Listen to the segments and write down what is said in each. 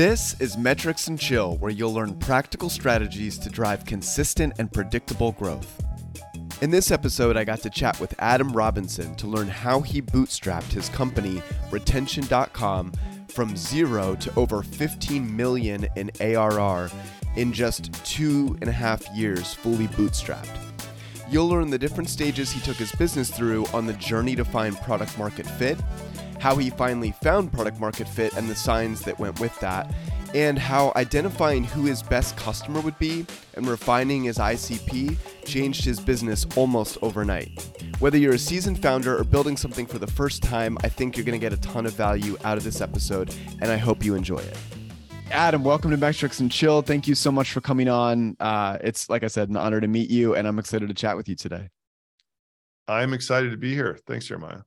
This is Metrics and Chill, where you'll learn practical strategies to drive consistent and predictable growth. In this episode, I got to chat with Adam Robinson to learn how he bootstrapped his company, Retention.com, from zero to over 15 million in ARR in just two and a half years, fully bootstrapped. You'll learn the different stages he took his business through on the journey to find product market fit, how he finally found product market fit and the signs that went with that, and how identifying who his best customer would be and refining his ICP changed his business almost overnight. Whether you're a seasoned founder or building something for the first time, I think you're going to get a ton of value out of this episode, and I hope you enjoy it. Adam, welcome to Metrics and Chill. Thank you so much for coming on. Uh, it's like I said, an honor to meet you, and I'm excited to chat with you today. I'm excited to be here. Thanks, Jeremiah.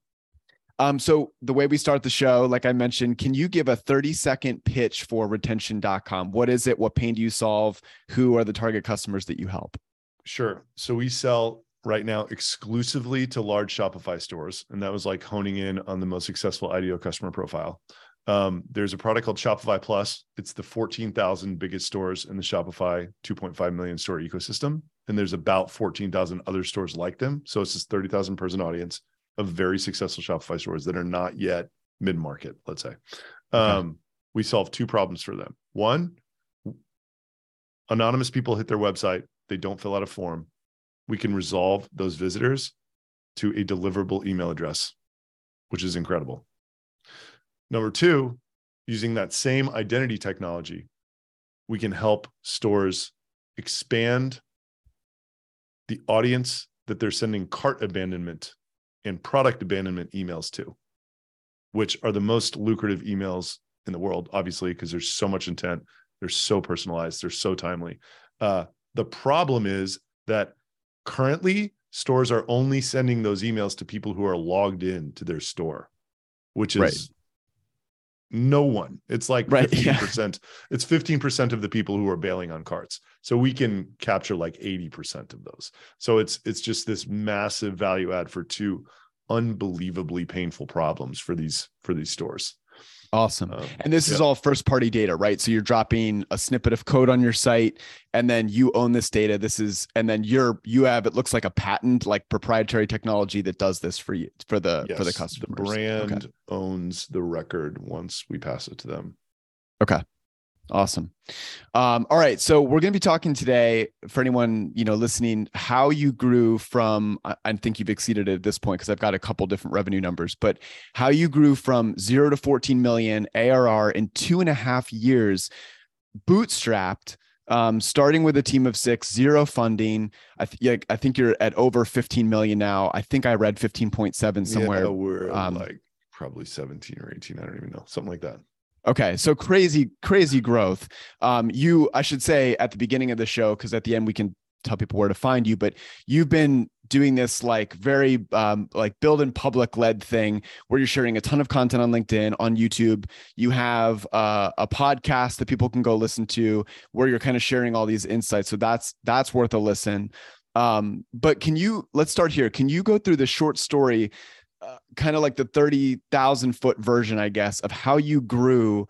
Um, so the way we start the show, like I mentioned, can you give a 30 second pitch for retention.com? What is it? What pain do you solve? Who are the target customers that you help? Sure. So we sell right now exclusively to large Shopify stores. And that was like honing in on the most successful ideal customer profile. Um, there's a product called Shopify Plus. It's the 14,000 biggest stores in the Shopify 2.5 million store ecosystem. And there's about 14,000 other stores like them. So it's this 30,000 person audience of very successful Shopify stores that are not yet mid market, let's say. Okay. Um, we solve two problems for them. One, anonymous people hit their website, they don't fill out a form. We can resolve those visitors to a deliverable email address, which is incredible. Number two, using that same identity technology, we can help stores expand the audience that they're sending cart abandonment and product abandonment emails too, which are the most lucrative emails in the world, obviously, because there's so much intent. They're so personalized. They're so timely. Uh, the problem is that currently stores are only sending those emails to people who are logged in to their store, which is right. No one. It's like right, 15%. Yeah. It's 15% of the people who are bailing on carts. So we can capture like 80% of those. So it's it's just this massive value add for two unbelievably painful problems for these for these stores. Awesome. Um, and this yeah. is all first party data, right? So you're dropping a snippet of code on your site and then you own this data. This is and then you're you have it looks like a patent like proprietary technology that does this for you for the yes, for the customers. The brand okay. owns the record once we pass it to them. Okay. Awesome. Um, all right. So we're going to be talking today for anyone, you know, listening, how you grew from, I think you've exceeded it at this point because I've got a couple different revenue numbers, but how you grew from zero to 14 million ARR in two and a half years, bootstrapped, um, starting with a team of six, zero funding. I, th- I think you're at over 15 million now. I think I read 15.7 somewhere. Yeah, we're um, like probably 17 or 18. I don't even know. Something like that. Okay, so crazy, crazy growth. Um, you, I should say, at the beginning of the show, because at the end we can tell people where to find you. But you've been doing this like very um, like build in public led thing where you're sharing a ton of content on LinkedIn, on YouTube. You have uh, a podcast that people can go listen to where you're kind of sharing all these insights. So that's that's worth a listen. Um, but can you let's start here? Can you go through the short story kind of like the 30,000 foot version, I guess, of how you grew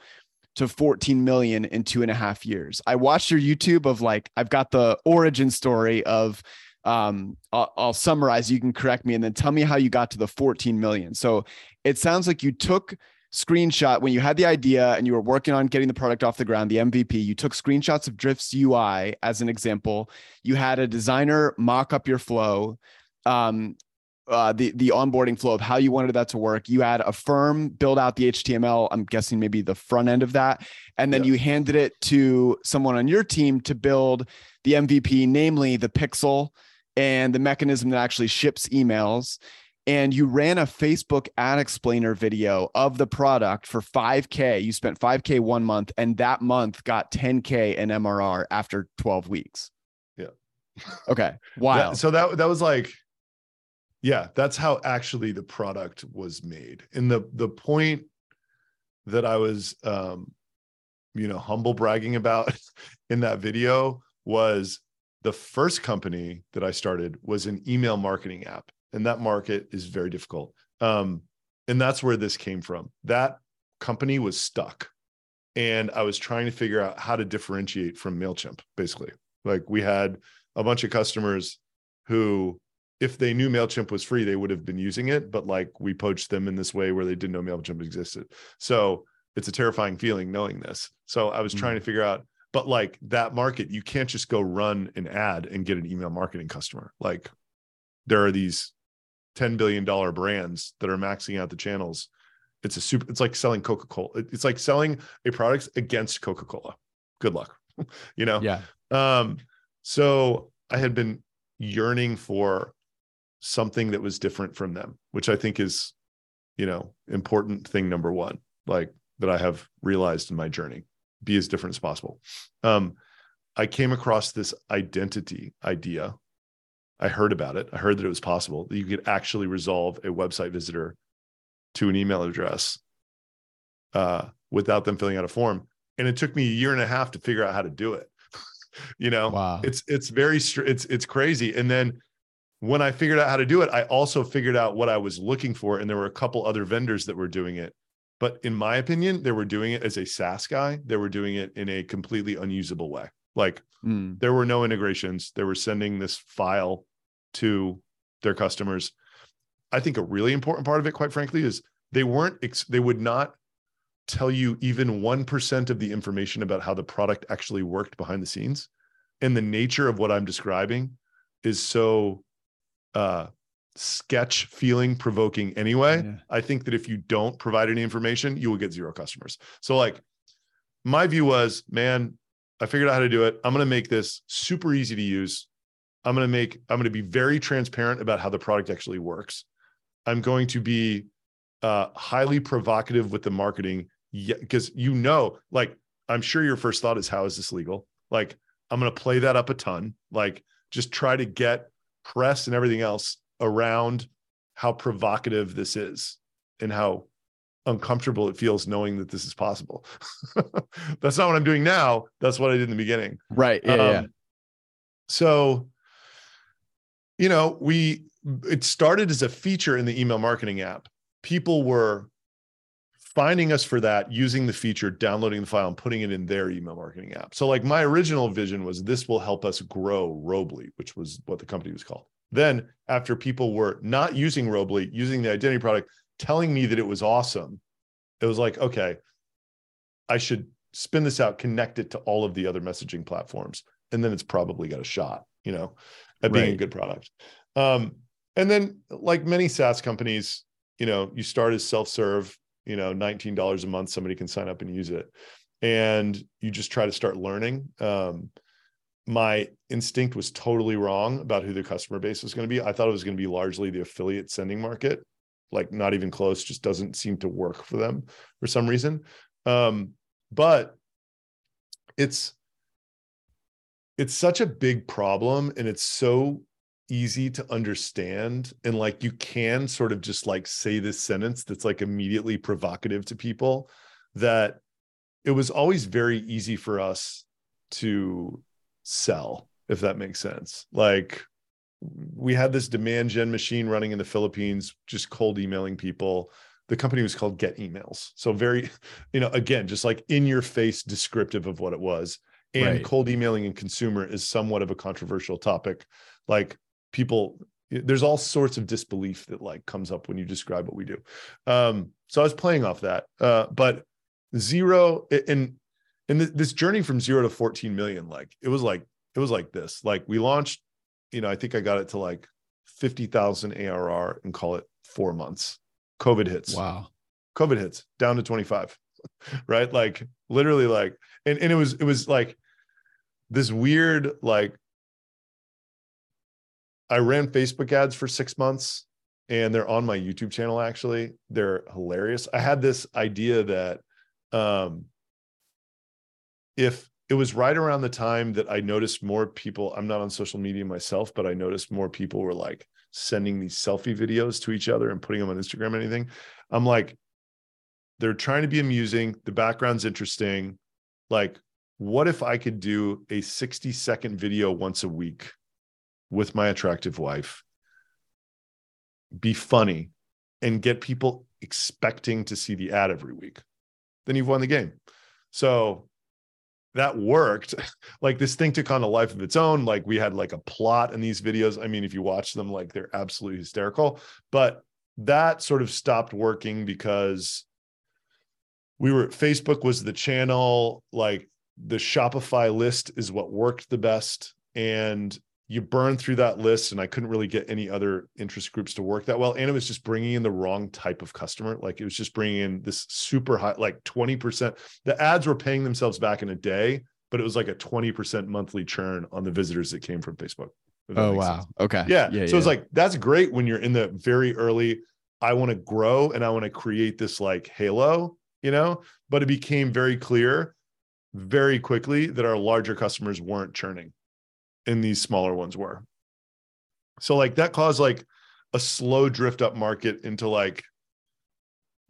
to 14 million in two and a half years. I watched your YouTube of like, I've got the origin story of, um, I'll, I'll summarize, you can correct me and then tell me how you got to the 14 million. So it sounds like you took screenshot when you had the idea and you were working on getting the product off the ground, the MVP, you took screenshots of Drifts UI as an example. You had a designer mock up your flow. Um, uh, the the onboarding flow of how you wanted that to work. You had a firm build out the HTML. I'm guessing maybe the front end of that, and then you handed it to someone on your team to build the MVP, namely the pixel and the mechanism that actually ships emails. And you ran a Facebook ad explainer video of the product for 5K. You spent 5K one month, and that month got 10K in MRR after 12 weeks. Yeah. Okay. Wow. so that that was like yeah that's how actually the product was made. And the the point that i was um you know humble bragging about in that video was the first company that i started was an email marketing app and that market is very difficult. Um and that's where this came from. That company was stuck and I was trying to figure out how to differentiate from MailChimp, basically. Like we had a bunch of customers who, if they knew MailChimp was free, they would have been using it. But like we poached them in this way where they didn't know MailChimp existed. So it's a terrifying feeling knowing this. So I was mm-hmm. trying to figure out, but like that market, you can't just go run an ad and get an email marketing customer. Like there are these $10 billion brands that are maxing out the channels it's a super it's like selling coca-cola it's like selling a product against coca-cola good luck you know yeah um so i had been yearning for something that was different from them which i think is you know important thing number one like that i have realized in my journey be as different as possible um i came across this identity idea i heard about it i heard that it was possible that you could actually resolve a website visitor to an email address uh, without them filling out a form. And it took me a year and a half to figure out how to do it. you know, wow. it's it's very it's it's crazy. And then when I figured out how to do it, I also figured out what I was looking for. And there were a couple other vendors that were doing it. But in my opinion, they were doing it as a SaaS guy. They were doing it in a completely unusable way. Like mm. there were no integrations. They were sending this file to their customers I think a really important part of it, quite frankly, is they weren't, they would not tell you even 1% of the information about how the product actually worked behind the scenes. And the nature of what I'm describing is so uh, sketch feeling provoking anyway. Yeah. I think that if you don't provide any information, you will get zero customers. So, like, my view was, man, I figured out how to do it. I'm going to make this super easy to use. I'm going to make, I'm going to be very transparent about how the product actually works. I'm going to be uh, highly provocative with the marketing because you know, like, I'm sure your first thought is, how is this legal? Like, I'm going to play that up a ton. Like, just try to get press and everything else around how provocative this is and how uncomfortable it feels knowing that this is possible. That's not what I'm doing now. That's what I did in the beginning. Right. Yeah, um, yeah. So, you know, we it started as a feature in the email marketing app. People were finding us for that, using the feature, downloading the file, and putting it in their email marketing app. So, like, my original vision was this will help us grow Robly, which was what the company was called. Then, after people were not using Robly, using the identity product, telling me that it was awesome, it was like, okay, I should spin this out, connect it to all of the other messaging platforms, and then it's probably got a shot, you know, at being right. a good product. Um, and then, like many SaaS companies, you know, you start as self-serve, you know, $19 a month, somebody can sign up and use it. And you just try to start learning. Um, my instinct was totally wrong about who the customer base was going to be. I thought it was going to be largely the affiliate sending market, like not even close, just doesn't seem to work for them for some reason. Um, but it's it's such a big problem and it's so easy to understand and like you can sort of just like say this sentence that's like immediately provocative to people that it was always very easy for us to sell if that makes sense. Like we had this demand gen machine running in the Philippines just cold emailing people. The company was called get emails. So very you know again just like in your face descriptive of what it was. And right. cold emailing and consumer is somewhat of a controversial topic. Like people there's all sorts of disbelief that like comes up when you describe what we do. Um so i was playing off that uh but zero and and this journey from zero to 14 million like it was like it was like this. Like we launched you know i think i got it to like 50,000 arr and call it four months. Covid hits. Wow. Covid hits down to 25 right? Like literally like and, and it was it was like this weird like I ran Facebook ads for six months and they're on my YouTube channel actually. They're hilarious. I had this idea that um, if it was right around the time that I noticed more people, I'm not on social media myself, but I noticed more people were like sending these selfie videos to each other and putting them on Instagram and anything. I'm like, they're trying to be amusing. The background's interesting. Like, what if I could do a 60 second video once a week with my attractive wife, be funny, and get people expecting to see the ad every week, then you've won the game. So that worked. like this thing took on a life of its own. Like we had like a plot in these videos. I mean, if you watch them, like they're absolutely hysterical. But that sort of stopped working because we were Facebook was the channel, like the Shopify list is what worked the best. And you burn through that list and i couldn't really get any other interest groups to work that well and it was just bringing in the wrong type of customer like it was just bringing in this super high like 20% the ads were paying themselves back in a day but it was like a 20% monthly churn on the visitors that came from facebook oh wow sense. okay yeah, yeah so yeah. it's like that's great when you're in the very early i want to grow and i want to create this like halo you know but it became very clear very quickly that our larger customers weren't churning and these smaller ones were. So like that caused like a slow drift up market into like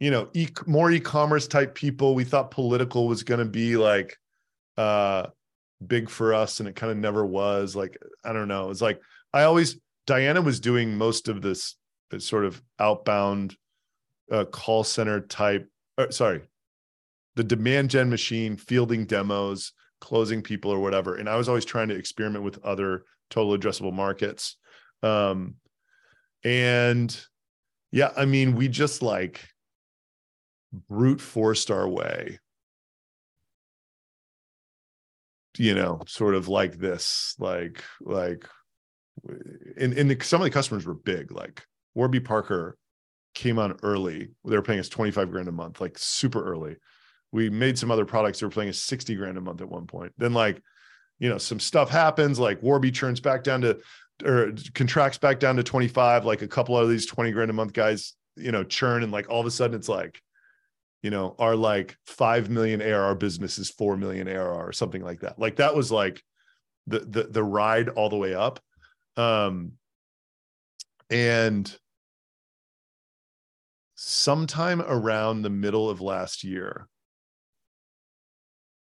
you know e- more e-commerce type people. We thought political was going to be like uh big for us and it kind of never was. Like i don't know. It's like i always diana was doing most of this, sort of outbound uh, call center type or, sorry the demand gen machine fielding demos closing people or whatever. And I was always trying to experiment with other total addressable markets. Um, and yeah, I mean, we just like brute forced our way, you know, sort of like this, like, like, and, and the, some of the customers were big, like Warby Parker came on early. They were paying us 25 grand a month, like super early we made some other products that were playing a 60 grand a month at one point. Then like, you know, some stuff happens, like Warby turns back down to or contracts back down to 25, like a couple of these 20 grand a month guys, you know, churn and like all of a sudden it's like, you know, our like 5 million ARR business is 4 million ARR or something like that. Like that was like the the the ride all the way up. Um and sometime around the middle of last year,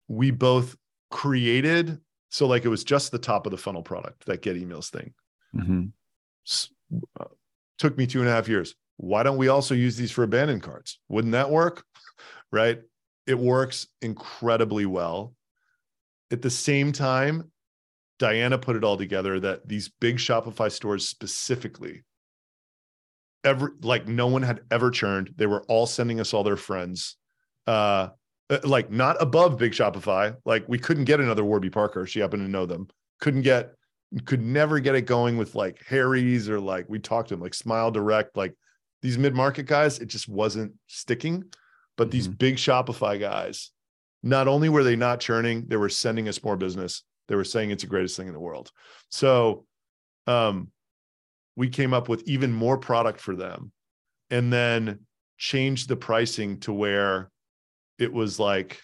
we both created so like it was just the top of the funnel product that get emails thing. Mm-hmm. uh, took me two and a half years. Why don't we also use these for abandoned carts wouldn't that work? Right? It works incredibly well. At the same time diana put it all together that these big shopify stores specifically ever like no one had ever churned. They were all sending us all their friends. Uh uh, like not above big Shopify. Like we couldn't get another Warby Parker. She happened to know them. Couldn't get, could never get it going with like Harry's or like we talked to them like Smile Direct, like these mid market guys. It just wasn't sticking. But mm-hmm. these big Shopify guys, not only were they not churning, they were sending us more business. They were saying it's the greatest thing in the world. So, um, we came up with even more product for them, and then changed the pricing to where it was like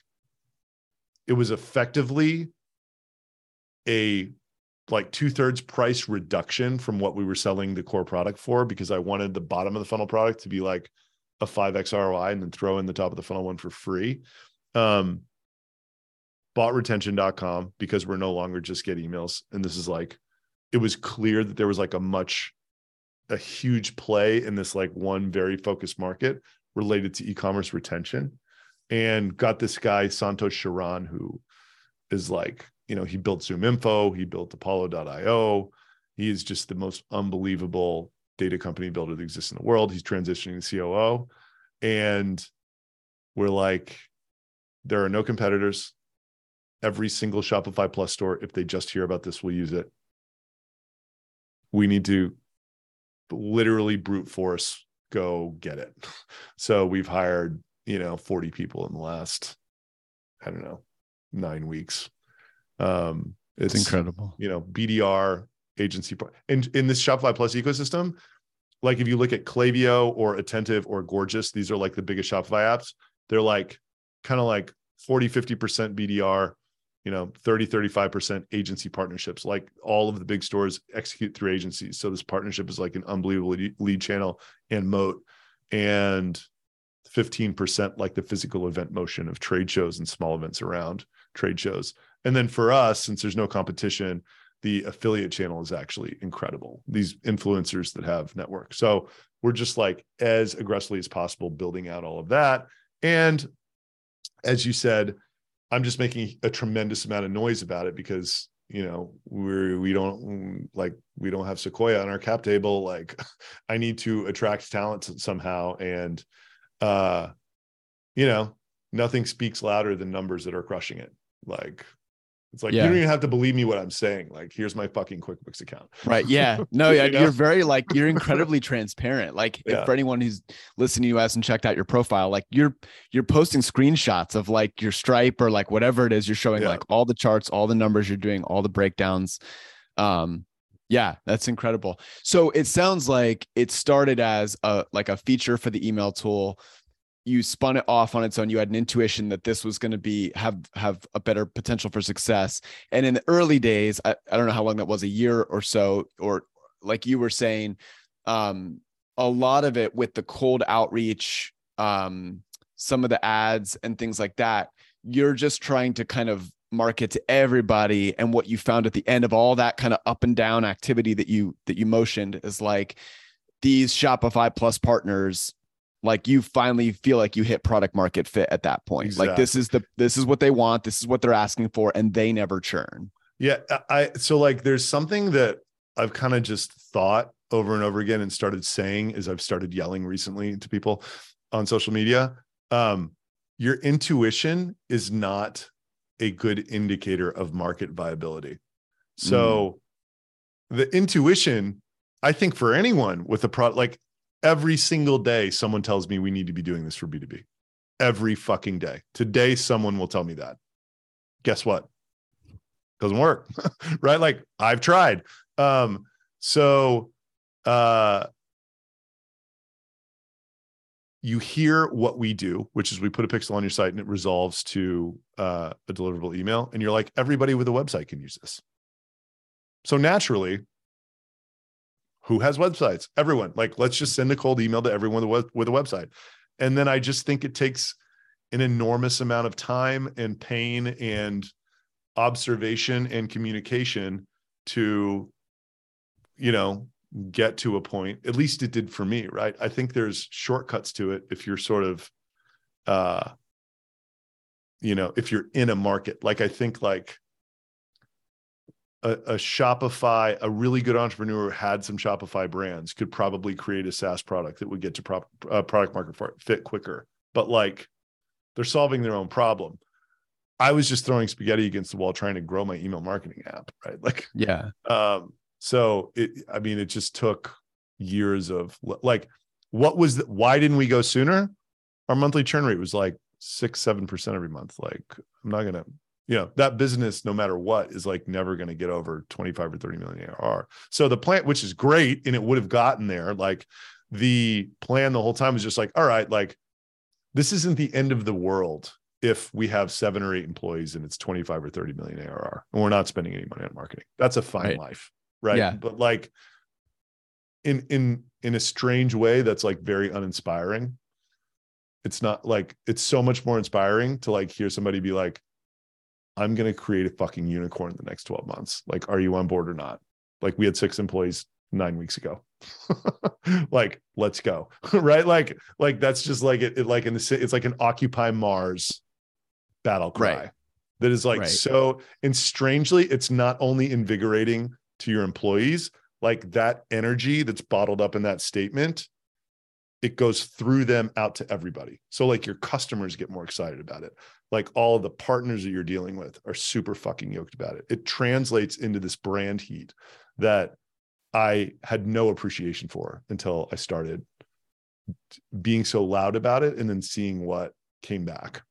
it was effectively a like two thirds price reduction from what we were selling the core product for because I wanted the bottom of the funnel product to be like a 5x ROI and then throw in the top of the funnel one for free. Um, bought retention.com because we're no longer just get emails. And this is like, it was clear that there was like a much, a huge play in this like one very focused market related to e commerce retention and got this guy Santosh Sharan who is like you know he built ZoomInfo, he built Apollo.io. He is just the most unbelievable data company builder that exists in the world. He's transitioning to COO, and we're like, there are no competitors. Every single Shopify Plus store, if they just hear about this, will use it. We need to literally brute force go get it. So we've hired you know 40 people in the last i don't know nine weeks. Um it's, it's incredible. you know bdr agency and in this shopify plus ecosystem like if you look at Klaviyo or attentive or Gorgias these are like the biggest shopify apps. They're like kind of like 40 50% bdr you know 30 35% agency partnerships. Like all of the big stores execute through agencies. So this partnership is like an unbelievable lead channel and moat. And 15% like the physical event motion of trade shows and small events around trade shows. And then for us, since there's no competition, the affiliate channel is actually incredible. These influencers that have network. So we're just like as aggressively as possible building out all of that. And as you said, I'm just making a tremendous amount of noise about it because you know we're we don't like we don't have sequoia on our cap table like i need to attract talent somehow and uh you know nothing speaks louder than numbers that are crushing it like it's like yeah. you don't even have to believe me what I'm saying. Like, here's my fucking QuickBooks account. Right. Yeah. No, yeah. you are very like you're incredibly transparent. Like yeah. for anyone who's listening to you hasn't checked out your profile, like you're you're posting screenshots of like your Stripe or like whatever it is. You're showing yeah. like all the charts, all the numbers you're doing, all the breakdowns. Um, yeah, that's incredible. So it sounds like it started as a like a feature for the email tool. You spun it off on its own. You had an intuition that this was going to be have have a better potential for success. And in the early days I, I don't know how long that was a year or so or like you were saying um a lot of it with the cold outreach um some of the ads and things like that you're just trying to kind of market to everybody and what you found at the end of all that kind of up and down activity that you that you motioned is like these shopify plus partners like you finally feel like you hit product market fit at that point. Exactly. like this is the this is what they want this is what they're asking for and they never churn. Yeah i so like there's something that i've kind of just thought over and over again and started saying as i've started yelling recently to people on social media. Um your intuition is not a good indicator of market viability. So mm. the intuition i think for anyone with a product like every single day someone tells me we need to be doing this for b2b every fucking day. Today someone will tell me that. Guess what? Doesn't work right? Like i've tried. Um so uh you hear what we do which is we put a pixel on your site and it resolves to uh, a deliverable email and you're like everybody with a website can use this so naturally who has websites? Everyone. Like, let's just send a cold email to everyone with a website. And then I just think it takes an enormous amount of time and pain and observation and communication to, you know, get to a point. At least it did for me, right? I think there's shortcuts to it if you're sort of, uh, you know, if you're in a market. Like I think like a, a, Shopify, a really good entrepreneur had some Shopify brands could probably create a SaaS product that would get to prop, uh, product market fit quicker. But like they're solving their own problem. I was just throwing spaghetti against the wall trying to grow my email marketing app, right? Like, yeah. Um, so it, I mean, it just took years of like, what was the, why didn't we go sooner? Our monthly churn rate was like six, seven percent every month. Like, I'm not gonna you know that business no matter what is like never to get over 25 or 30 million ARR. So the plant which is great and it would have gotten there like the plan the whole time was just like all right like this isn't the end of the world if we have 7 or 8 employees and it's 25 or 30 million ARR and we're not spending any money on marketing. That's a fine right. life, right? Yeah. But like in in in a strange way that's like very uninspiring. It's not like it's so much more inspiring to like hear somebody be like I'm going to create a fucking unicorn in the next 12 months. Like, are you on board or not? Like, we had six employees nine weeks ago. like, let's go. right. Like, like that's just like it, it, like in the city. it's like an Occupy Mars battle cry right. that is like right. so, and strangely, it's not only invigorating to your employees, like that energy that's bottled up in that statement it goes through them out to everybody. So like your customers get more excited about it. Like all the partners that you're dealing with are super fucking yoked about it. It translates into this brand heat that I had no appreciation for until I started being so loud about it and then seeing what came back.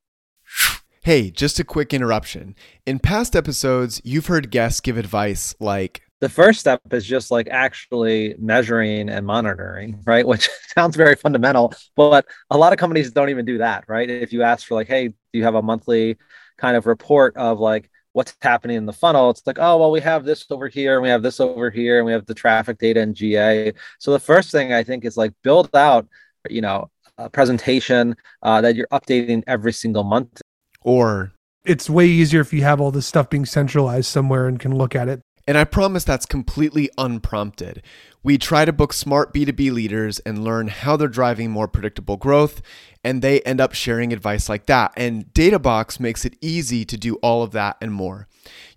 Hey, just a quick interruption. In past episodes, you've heard guests give advice like the first step is just like actually measuring and monitoring, right? Which sounds very fundamental, but a lot of companies don't even do that, right? If you ask for like, hey, do you have a monthly kind of report of like what's happening in the funnel? It's like, oh, well, we have this over here and we have this over here and we have the traffic data in GA. So the first thing I think is like build out, you know, a presentation uh, that you're updating every single month. Or it's way easier if you have all this stuff being centralized somewhere and can look at it And I promise that's completely unprompted. We try to book smart B2B leaders and learn how they're driving more predictable growth, and they end up sharing advice like that. And Databox makes it easy to do all of that and more.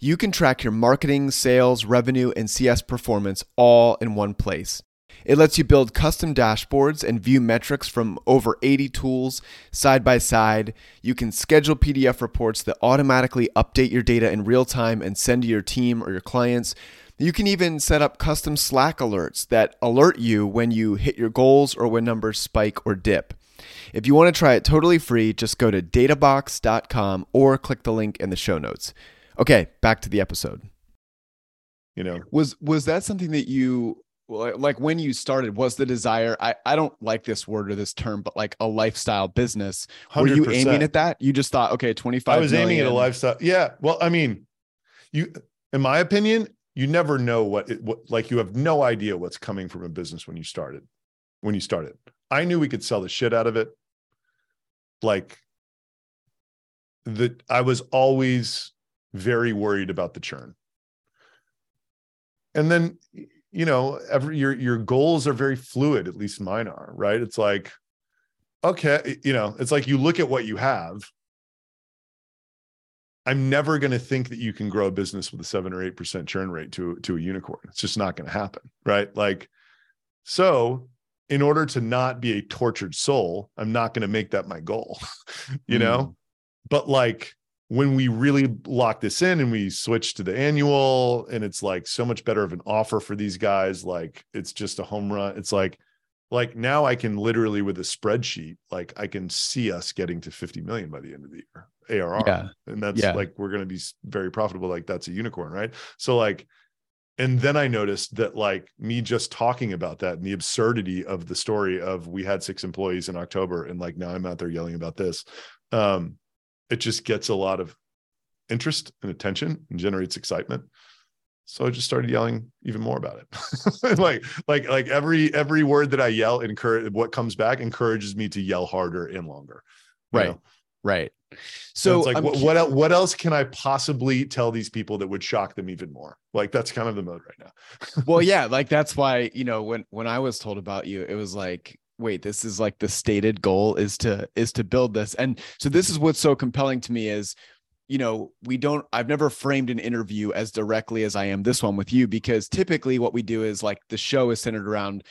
You can track your marketing, sales, revenue, and CS performance all in one place. It lets you build custom dashboards and view metrics from over 80 tools side by side. You can schedule PDF reports that automatically update your data in real time and send to your team or your clients. You can even set up custom Slack alerts that alert you when you hit your goals or when numbers spike or dip. If you want to try it totally free, just go to databox.com or click the link in the show notes. Okay, back to the episode. You know, Was was that something that you like when you started was the desire I, I don't like this word or this term but like a lifestyle business were you 100%. aiming at that you just thought okay 25 I was aiming at a lifestyle. Yeah. Well, I mean, you, in my opinion, you never know what, it, what, like, you have no idea what's coming from a business when you started. When you started, I knew we could sell the shit out of it. Like, the, I was always very worried about the churn. And then, you know, every your your goals are very fluid. At least mine are. Right? It's like, okay, you know, it's like you look at what you have I'm never going to think that you can grow a business with a seven or eight percent churn rate to to a unicorn. It's just not going to happen, right? Like, so in order to not be a tortured soul, I'm not going to make that my goal, you know. Hmm. But like when we really lock this in and we switch to the annual, and it's like so much better of an offer for these guys. Like it's just a home run. It's like like now I can literally with a spreadsheet, like I can see us getting to 50 million by the end of the year ARR. Yeah. And that's Yeah. like we're going to be very profitable. Like that's a unicorn, right? So like, and then I noticed that like me just talking about that and the absurdity of the story of we had six employees in October and like now I'm out there yelling about this. Um, it just gets a lot of interest and attention and generates excitement so I just started yelling even more about it. like, like, like every every word that I yell, encourage what comes back encourages me to yell harder and longer. Right. know? right So so it's like, I'm what cu- what, el- what else can I possibly tell these people that would shock them even more? Like, that's kind of the mode right now. well yeah like that's why you know when when i was told about you it was like wait this is like the stated goal is to is to build this and so this is what's so compelling to me is you know we don't i've never framed an interview as directly as i am this one with you because typically what we do is like the show is centered around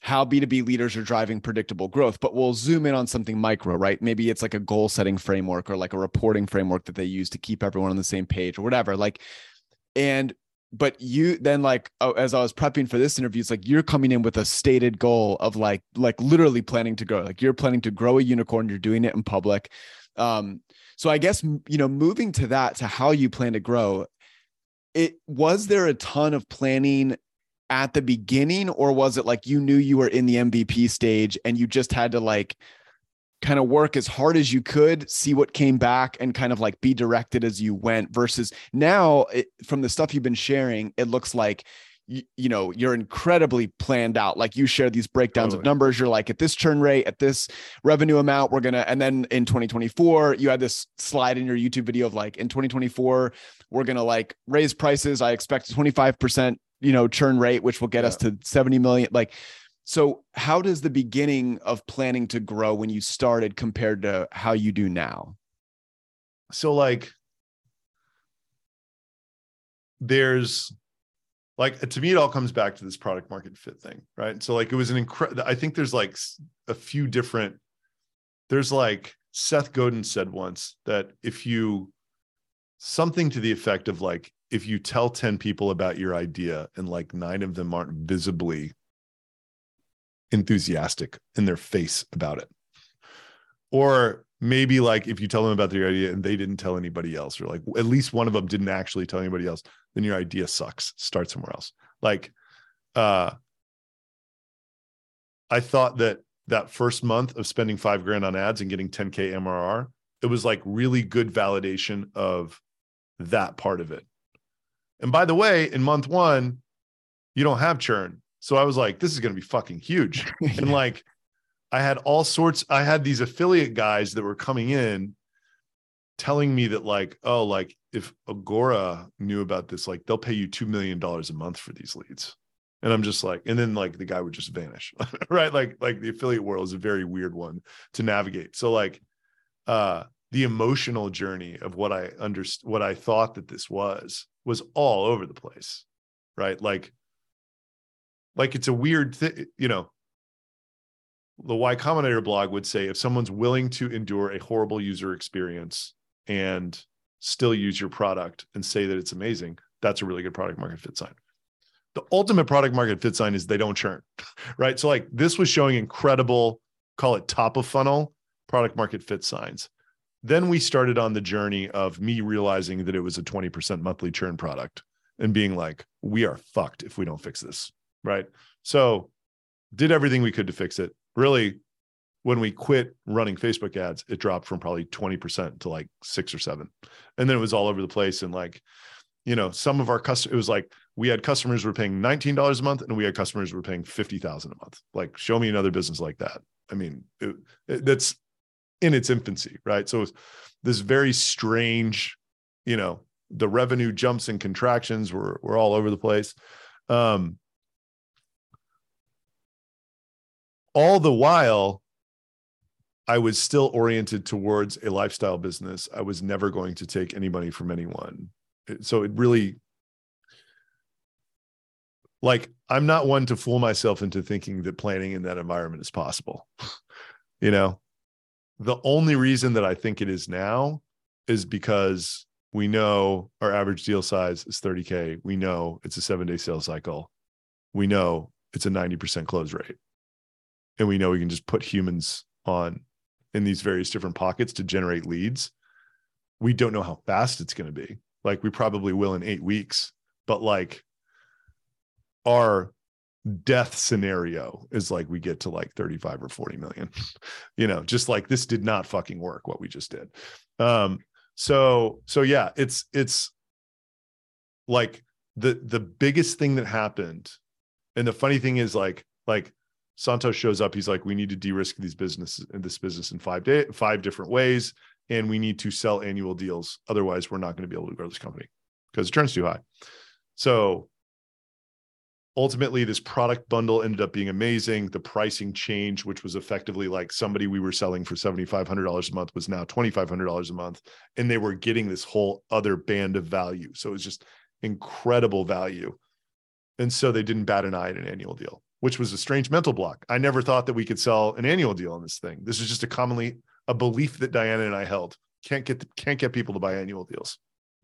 how B2B leaders are driving predictable growth, but we'll zoom in on something micro, right? Maybe it's like a goal setting framework or like a reporting framework that they use to keep everyone on the same page or whatever. Like, and but you then like oh, as I was prepping for this interview, it's like you're coming in with a stated goal of like like literally planning to grow. Like you're planning to grow a unicorn. You're doing it in public. Um, so I guess you know moving to that to how you plan to grow. It was there a ton of planning at the beginning, or was it like you knew you were in the MVP stage and you just had to like kind of work as hard as you could, see what came back, and kind of like be directed as you went. Versus now, it, from the stuff you've been sharing, it looks like you, you know you're incredibly planned out. Like you share these breakdowns of numbers. You're like at this churn rate, at this revenue amount, we're gonna. And then in 2024, you had this slide in your YouTube video of like in 2024, we're gonna like raise prices. I expect 25 percent, you know, churn rate, which will get us to 70 million. Like so how does the beginning of planning to grow when you started compared to how you do now? so like there's like uh, to me it all comes back to this product market fit thing right so like it was an incredible i think there's like a few different there's like seth godin said once that if you something to the effect of like if you tell 10 people about your idea and like nine of them aren't visibly enthusiastic in their face about it. Or maybe like if you tell them about their idea and they didn't tell anybody else or like at least one of them didn't actually tell anybody else then your idea sucks. Start somewhere else. Like uh i thought that that first month of spending five grand on ads and getting 10k mrr it was like really good validation of that part of it. And by the way in month one you don't have churn so i was like this is going to be fucking huge. And like I had all sorts, I had these affiliate guys that were coming in telling me that like oh like if agora knew about this like they'll pay you $2 million a month for these leads. And i'm just like and then like the guy would just vanish right? Like like the affiliate world is a very weird one to navigate. So like uh the emotional journey of what i understood what i thought that this was was all over the place right? Like like it's a weird thing you know the y combinator blog would say if someone's willing to endure a horrible user experience and still use your product and say that it's amazing, that's a really good product market fit sign. The ultimate product market fit sign is they don't churn, right? So, like, this was showing incredible, call it top of funnel product market fit signs. Then we started on the journey of me realizing that it was a 20% monthly churn product and being like, we are fucked if we don't fix this, right? So, did everything we could to fix it. Really when we quit running Facebook ads, it dropped from probably 20% to like six or seven. And then it was all over the place. And like, you know, some of our customers, it was like we had customers were paying $19 a month and we had customers who were paying 50,000 a month. Like, show me another business like that. I mean, it, it, that's in its infancy, right? So this very strange, you know, the revenue jumps and contractions were, were all over the place. Um, all the while, I was still oriented towards a lifestyle business. I was never going to take any money from anyone. So it really, like, I'm not one to fool myself into thinking that planning in that environment is possible. you know, the only reason that I think it is now is because we know our average deal size is 30K. We know it's a seven day sales cycle. We know it's a 90% close rate. And we know we can just put humans on in these various different pockets to generate leads. We don't know how fast it's going to be. Like we probably will in eight weeks, but like our death scenario is like we get to like 35 or 40 million you know just like this did not fucking work what we just did um so so yeah it's it's like the the biggest thing that happened and the funny thing is like like Santosh shows up. He's like, we need to de-risk these businesses in this business in five day, five different ways, and we need to sell annual deals. Otherwise, we're not going to be able to grow this company because it turns too high. So ultimately, this product bundle ended up being amazing. The pricing change, which was effectively like somebody we were selling for seventy five hundred dollars a month, was now twenty five hundred dollars a month, and they were getting this whole other band of value. So it was just incredible value. And so they didn't bat an eye at an annual deal which was a strange mental block. I never thought that we could sell an annual deal on this thing. This is just a commonly a belief that Diana and I held. Can't get the, can't get people to buy annual deals.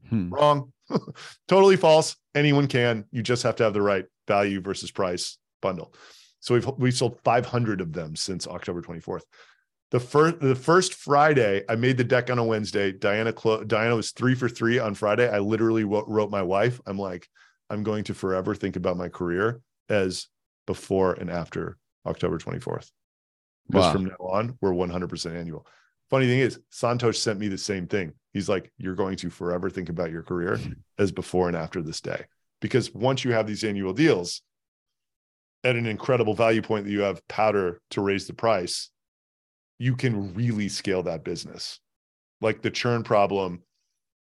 Hmm. Wrong. totally false. Anyone can. You just have to have the right value versus price bundle. So we've we've sold 500 of them since October 24th. The first the first Friday, I made the deck on a Wednesday. Diana clo- Diana was three for three on Friday. I literally wrote, wrote my wife. I'm like, I'm going to forever think about my career as before and after October 24th. Because wow. from now on, we're 100% annual. Funny thing is, Santosh sent me the same thing. He's like, You're going to forever think about your career as before and after this day. Because once you have these annual deals at an incredible value point that you have powder to raise the price, you can really scale that business. Like the churn problem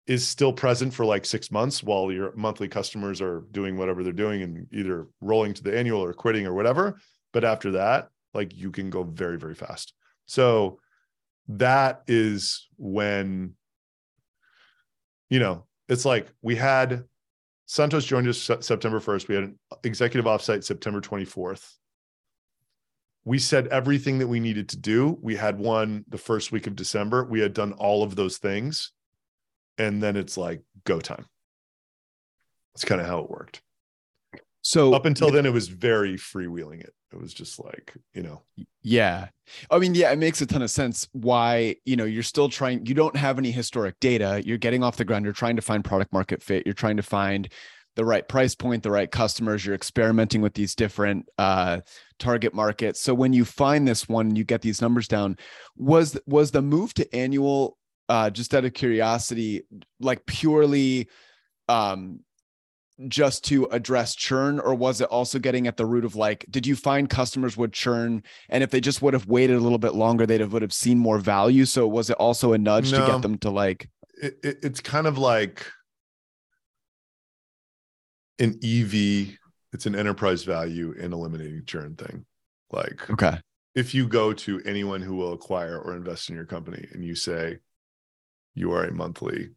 is still present for like six months while your monthly customers are doing whatever they're doing and either rolling to the annual or quitting or whatever. But after that, like you can go very, very fast. So that is when, you know, it's like we had Santosh joined us September 1st. We had an executive offsite September 24th. We said everything that we needed to do. We had one the first week of December. We had done all of those things and then it's like go time. That's kind of how it worked. So up until then, it was very freewheeling. It it was just like you know. Yeah, I mean, yeah, it makes a ton of sense. Why you know you're still trying. You don't have any historic data. You're getting off the ground. You're trying to find product market fit. You're trying to find the right price point, the right customers. You're experimenting with these different uh, target markets. So when you find this one, you get these numbers down. Was was the move to annual uh, just out of curiosity, like purely um, just to address churn or was it also getting at the root of like did you find customers would churn and if they just would have waited a little bit longer they'd have would have seen more value? So was it also a nudge no, to get them to like it, it, it's kind of like an ev it's an enterprise value in eliminating churn thing. Like okay. if you go to anyone who will acquire or invest in your company and you say you are a monthly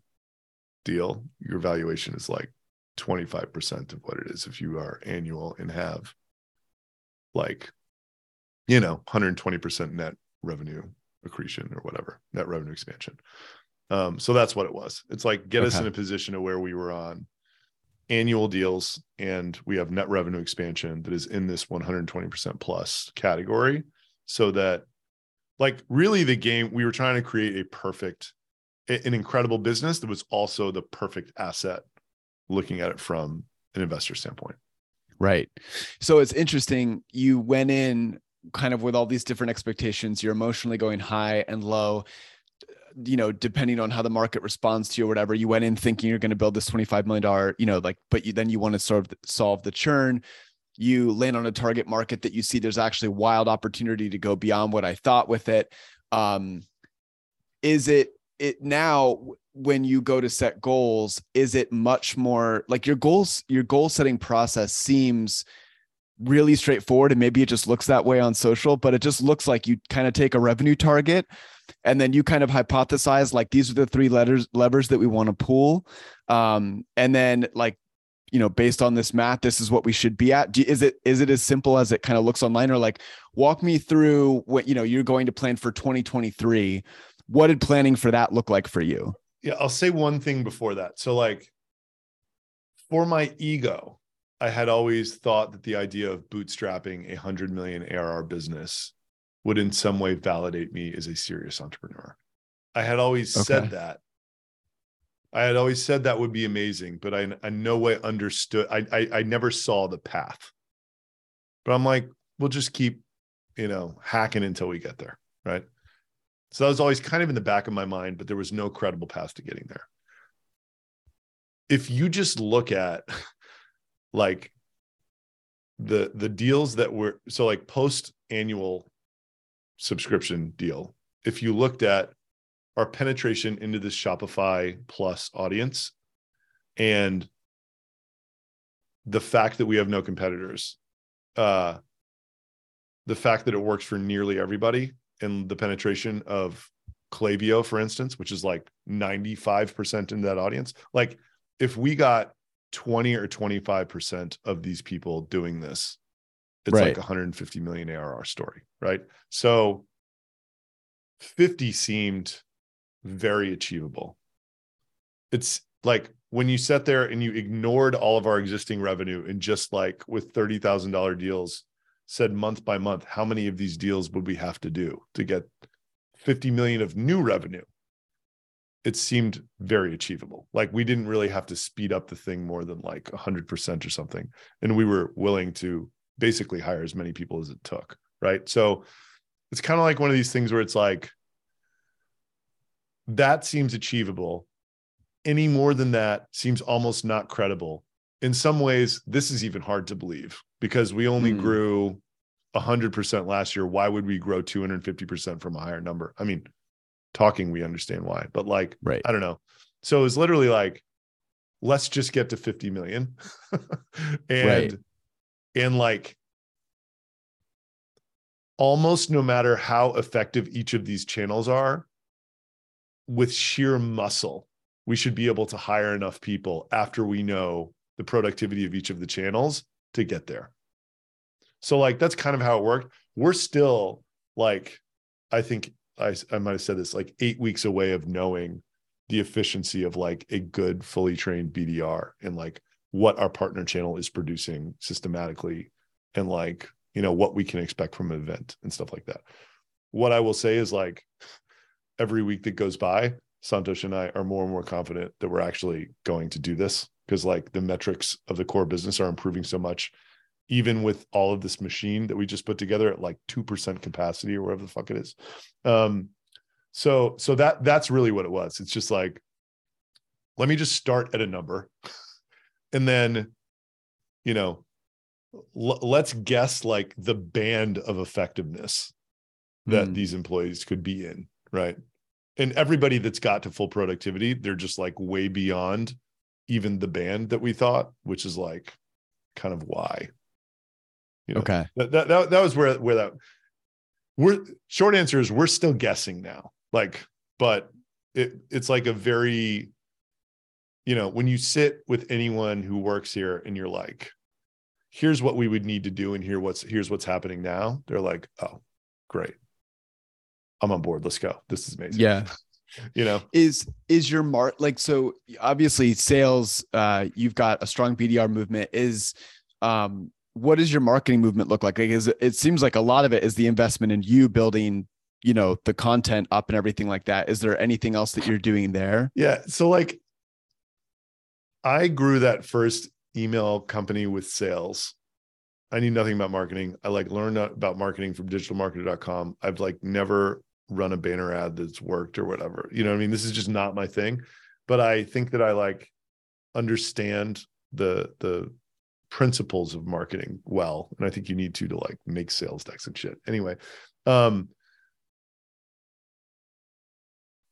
deal your valuation is like 25% of what it is if you are annual and have like you know 120% net revenue accretion or whatever net revenue expansion um, so that's what it was it's like get okay. us in a position of where we were on annual deals and we have net revenue expansion that is in this 120% plus category so that like really the game we were trying to create a perfect an incredible business that was also the perfect asset looking at it from an investor standpoint. Right. So it's interesting. You went in kind of with all these different expectations. You're emotionally going high and low, you know, depending on how the market responds to you or whatever. You went in thinking you're going to build this $25 million, you know, like, but you, then you want to sort of solve the churn. You land on a target market that you see there's actually wild opportunity to go beyond what I thought with it. Um, is it it now when you go to set goals is it much more like your goals your goal setting process seems really straightforward and maybe it just looks that way on social but it just looks like you kind of take a revenue target and then you kind of hypothesize like these are the three letters levers that we want to pull um, and then like you know based on this math this is what we should be at. Do, is it is it as simple as it kind of looks online or like walk me through what you know you're going to plan for 2023 what did planning for that look like for you? Yeah, I'll say one thing before that. So, like, for my ego, I had always thought that the idea of bootstrapping a 100 million ARR business would in some way validate me as a serious entrepreneur. I had always okay. said that. I had always said that would be amazing, but I, I no way understood. I, I I never saw the path. But I'm like, we'll just keep, you know, hacking until we get there, right? So that was always kind of in the back of my mind, but there was no credible path to getting there. If you just look at like the the deals that were so like post annual subscription deal, if you looked at our penetration into this Shopify Plus audience and the fact that we have no competitors, uh, the fact that it works for nearly everybody, in the penetration of Klaviyo, for instance, which is like 95% in that audience. Like if we got 20 or 25% of these people doing this, it's right. like 150 million ARR story, right? So 50 seemed very achievable. It's like when you sat there and you ignored all of our existing revenue and just like with $30,000 deals said month by month how many of these deals would we have to do to get 50 million of new revenue? It seemed very achievable. Like we didn't really have to speed up the thing more than like 100% or something. And we were willing to basically hire as many people as it took right? So it's kind of like one of these things where it's like that seems achievable. Any more than that seems almost not credible in some ways this is even hard to believe because we only mm. grew 100% last year why would we grow 250% from a higher number i mean talking we understand why but like right. i don't know so it was literally like let's just get to 50 million and right. and like almost no matter how effective each of these channels are with sheer muscle we should be able to hire enough people after we know the productivity of each of the channels to get there. So like that's kind of how it worked. We're still like, I think I, I might have said this like eight weeks away of knowing the efficiency of like a good fully trained BDR and like what our partner channel is producing systematically and like you know what we can expect from an event and stuff like that. What I will say is like every week that goes by, Santosh and I are more and more confident that we're actually going to do this because like the metrics of the core business are improving so much. Even with all of this machine that we just put together at like 2% capacity or whatever the fuck it is. Um so so that that's really what it was. It's just like let me just start at a number. And then you know l- let's guess like the band of effectiveness that Hmm. these employees could be in right? And everybody that's got to full productivity they're just like way beyond even the band that we thought which is like kind of why you know? Okay. that, that, that, that was where where that we're short answer is we're still guessing now. Like but it it's like a very you know when you sit with anyone who works here and you're like here's what we would need to do and here what's here's what's happening now they're like oh great. I'm on board. Let's go. This is amazing. Yeah. you know is is your mark like so obviously sales uh you've got a strong bdr movement is um what does your marketing movement look like like is it, it seems like a lot of it is the investment in you building you know the content up and everything like that is there anything else that you're doing there Yeah. So like I grew that first email company with sales. I knew nothing about marketing. I like learned about marketing from digitalmarketer.com. I've like never run a banner ad that's worked or whatever. You know what I mean? This is just not my thing. But I think that I like understand the the principles of marketing well. And I think you need to to like make sales decks and shit. Anyway, um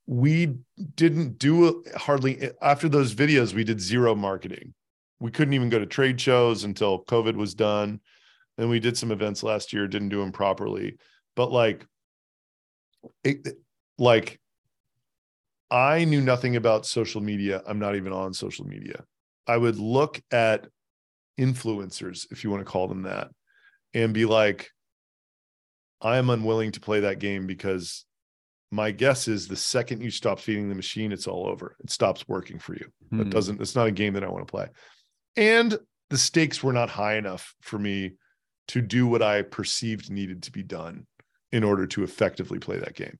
we didn't do hardly after those videos we did zero marketing we couldn't even go to trade shows until covid was done and we did some events last year didn't do them properly but like it, like i knew nothing about social media i'm not even on social media i would look at influencers if you want to call them that and be like i am unwilling to play that game because my guess is the second you stop feeding the machine, it's all over. It stops working for you. That Hmm. doesn't, it's not a game that I want to play. And the stakes were not high enough for me to do what I perceived needed to be done in order to effectively play that game.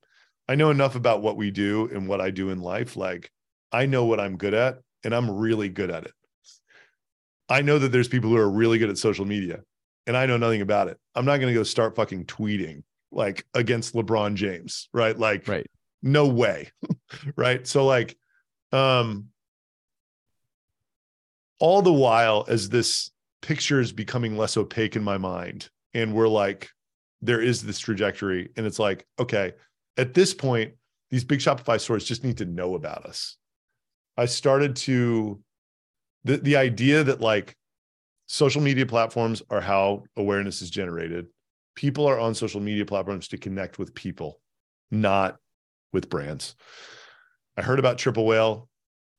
I know enough about what we do and what I do in life. Like, I know what I'm good at, and I'm really good at it. I know that there's people who are really good at social media, and I know nothing about it. I'm not going to go start fucking tweeting like against LeBron James, right? Like, Right. no way, right? So, like, um, all the while as this picture is becoming less opaque in my mind, and we're like, there is this trajectory, and it's like, okay, at this point, these big Shopify stores just need to know about us. I started to the the idea that like social media platforms are how awareness is generated. People are on social media platforms to connect with people, not with brands. I heard about Triple Whale.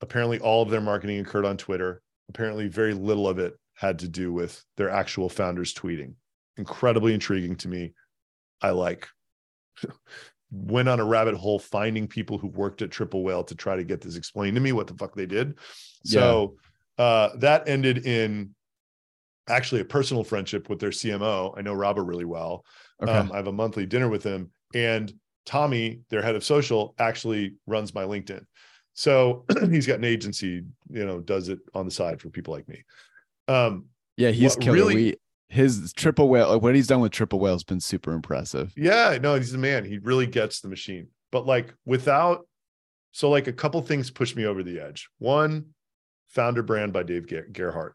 Apparently, all of their marketing occurred on Twitter. Apparently, very little of it had to do with their actual founders tweeting. Incredibly intriguing to me. I like went on a rabbit hole finding people who worked at Triple Whale to try to get this explained to me what the fuck they did. So uh, that ended in actually a personal friendship with their CMO. I know Robert really well. okay Um, I have a monthly dinner with him, and Tommy, their head of social, actually runs my LinkedIn. So he's got an agency, you know, does it on the side for people like me. Um, yeah he's killer really- we his triple whale like what he's done with triple whale has been super impressive yeah, no, he's the man. He really gets the machine. But like without, so like a couple things push me over the edge. One, Founder Brand by Dave Ger- Gerhardt.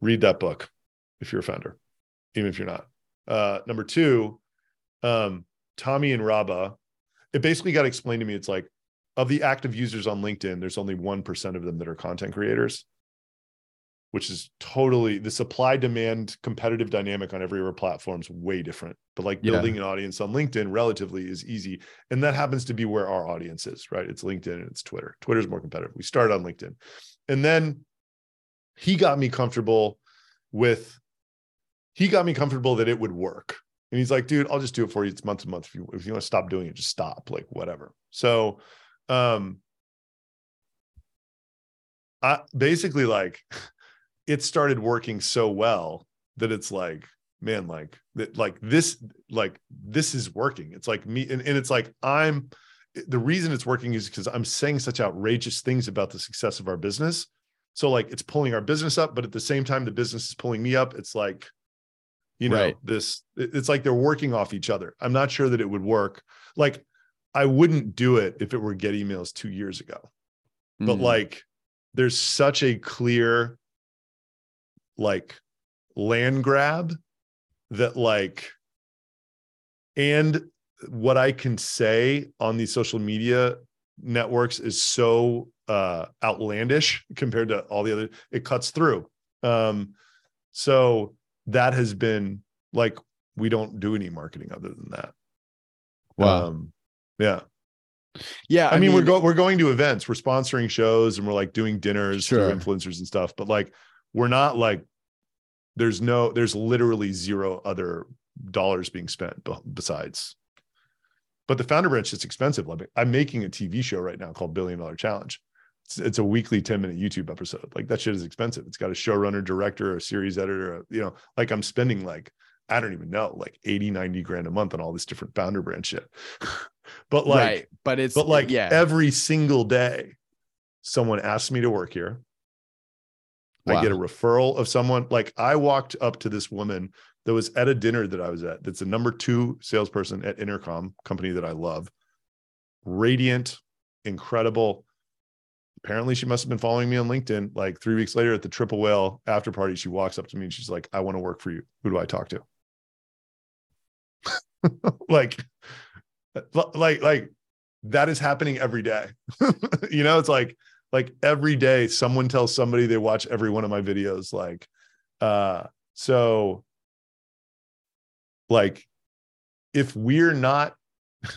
Read that book if you're a founder, even if you're not. Uh, number two, um, Tommy and Raba. It basically got explained to me. It's like of the active users on LinkedIn, there's only 1% of them that are content creators, which is totally the supply demand competitive dynamic on every other platform is way different. But like Yeah. building an audience on LinkedIn relatively is easy. And that happens to be where our audience is, right? It's LinkedIn and it's Twitter. Twitter's more competitive. We started on LinkedIn. And then he got me comfortable with, he got me comfortable that it would work. And he's like, dude, I'll just do it for you. It's month to month. If you if you want to stop doing it, just stop. Like whatever. So um I basically like it started working so well that it's like, man, like that, like this, like this is working. It's like me, and, and it's like I'm the reason it's working is because I'm saying such outrageous things about the success of our business. So like it's pulling our business up, but at the same time, the business is pulling me up. It's like, you know, Right. this it's like they're working off each other. I'm not sure that it would work. Like I wouldn't do it if it were GetEmails two years ago but Mhm. like there's such a clear like land grab that like and what I can say on these social media networks is so uh outlandish compared to all the other it cuts through um so that has been like we don't do any marketing other than that Wow. um yeah yeah. I, mean, we're going we're going to events, we're sponsoring shows, and we're like doing dinners Sure. to influencers and stuff. But like, we're not like there's no there's literally zero other dollars being spent besides. But the founder branch is expensive. Like, I'm making a TV show right now called Billion Dollar Challenge. It's, it's a weekly 10 minute YouTube episode. Like that shit is expensive. It's got a showrunner, director, a series editor, you know, like I'm spending like, I don't even know, like 80, 90 grand a month on all this different founder brand shit. but like, right. But it's but like yeah. every single day, someone asks me to work here. I get a referral of someone. Like I walked up to this woman that was at a dinner that I was at. That's the number two salesperson at Intercom, company that I love. Radiant, incredible. Apparently, she must have been following me on LinkedIn. Like three weeks later at the Triple Whale after party, she walks up to me and she's like, "I want to work for you. Who do I talk to?" like, uh, like, like that is happening every day. you know, it's like like every day someone tells somebody they watch every one of my videos like uh so like if we're not